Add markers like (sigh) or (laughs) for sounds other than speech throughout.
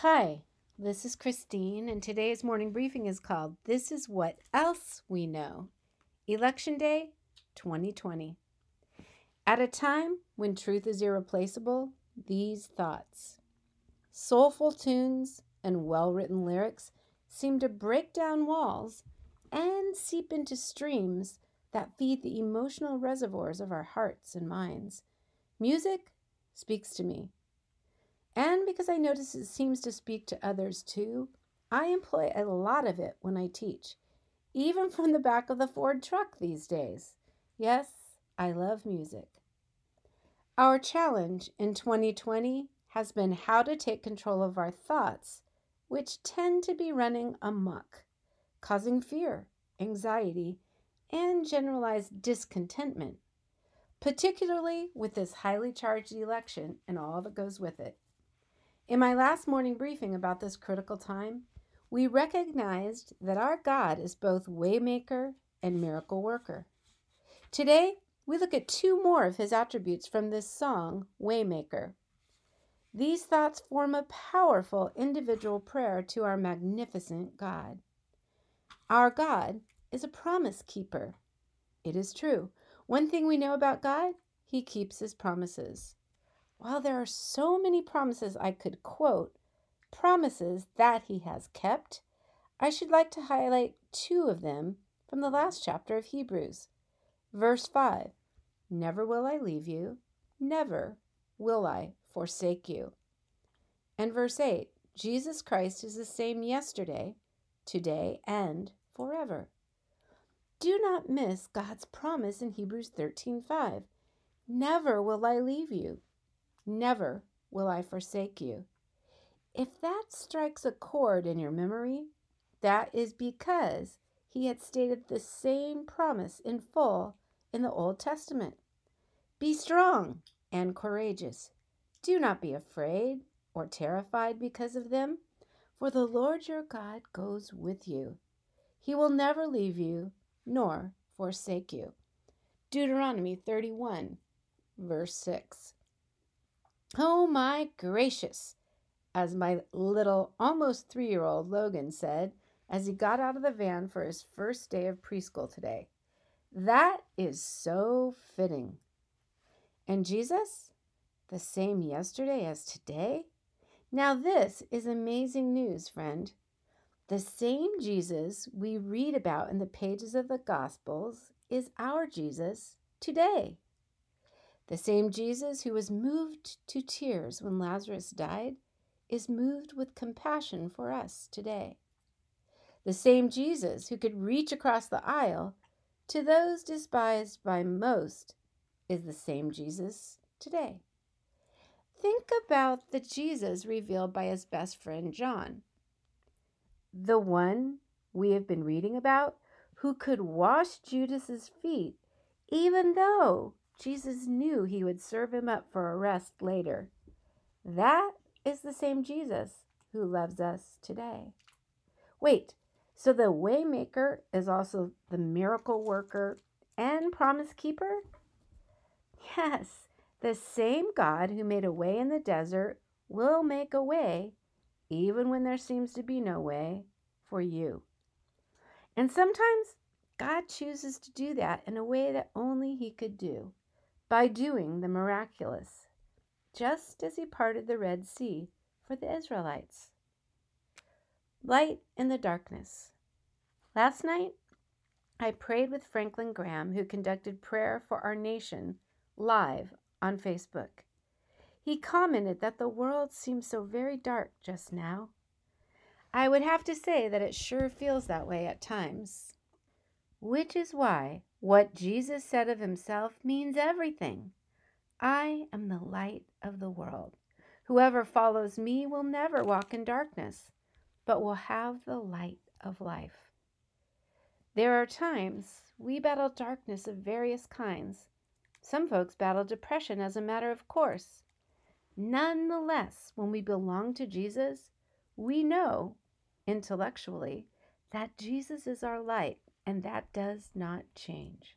Hi, this is Christine, and today's morning briefing is called This is What Else We Know Election Day 2020. At a time when truth is irreplaceable, these thoughts. Soulful tunes and well written lyrics seem to break down walls and seep into streams that feed the emotional reservoirs of our hearts and minds. Music speaks to me. And because I notice it seems to speak to others too, I employ a lot of it when I teach, even (laughs) from the back of the Ford truck these days. Yes, I love music. Our challenge in 2020 has been how to take control of our thoughts, which tend to be running amok, causing fear, anxiety, and generalized discontentment, particularly with this highly charged election and all that goes with it. In my last morning briefing about this critical time, we recognized that our God is both waymaker and miracle worker. Today, we look at two more of his attributes from this song, Waymaker. These thoughts form a powerful individual prayer to our magnificent God. Our God is a promise keeper. It is true. One thing we know about God, he keeps his promises. While there are so many promises I could quote, promises that he has kept, I should like to highlight two of them from the last chapter of Hebrews. Verse 5 Never will I leave you, never will I forsake you. And verse 8 Jesus Christ is the same yesterday, today, and forever. Do not miss God's promise in Hebrews 13:5. Never will I leave you, Never will I forsake you. If that strikes a chord in your memory, that is because he had stated the same promise in full in the Old Testament. Be strong and courageous. Do not be afraid or terrified because of them, for the Lord your God goes with you. He will never leave you nor forsake you. Deuteronomy 31, verse 6. Oh my gracious, as my little, almost three year old Logan said as he got out of the van for his first day of preschool today. That is so fitting. And Jesus, the same yesterday as today? Now, this is amazing news, friend. The same Jesus we read about in the pages of the Gospels is our Jesus today. The same Jesus who was moved to tears when Lazarus died is moved with compassion for us today. The same Jesus who could reach across the aisle to those despised by most is the same Jesus today. Think about the Jesus revealed by his best friend John, the one we have been reading about who could wash Judas's feet even though Jesus knew he would serve him up for arrest later. That is the same Jesus who loves us today. Wait, so the waymaker is also the miracle worker and promise keeper? Yes, the same God who made a way in the desert will make a way even when there seems to be no way for you. And sometimes God chooses to do that in a way that only He could do by doing the miraculous, just as he parted the Red Sea for the Israelites. Light in the darkness. Last night, I prayed with Franklin Graham, who conducted prayer for our nation live on Facebook. He commented that the world seems so very dark just now. I would have to say that it sure feels that way at times, which is why what Jesus said of himself means everything. I am the light of the world. Whoever follows me will never walk in darkness, but will have the light of life. There are times we battle darkness of various kinds. Some folks battle depression as a matter of course. Nonetheless, when we belong to Jesus, we know intellectually that Jesus is our light and that does not change.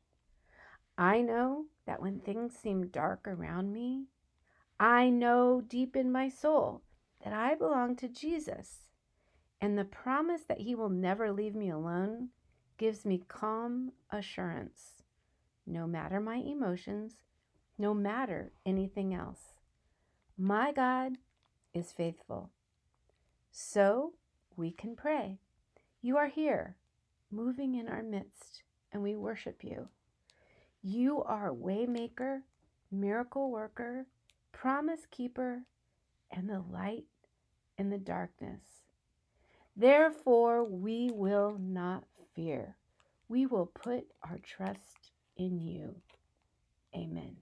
I know that when things seem dark around me, I know deep in my soul that I belong to Jesus, and the promise that He will never leave me alone gives me calm assurance, no matter my emotions, no matter anything else. My God is faithful. So we can pray. You are here, moving in our midst, and we worship you. You are waymaker, miracle worker, promise keeper, and the light in the darkness. Therefore, we will not fear. We will put our trust in you. Amen.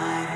night.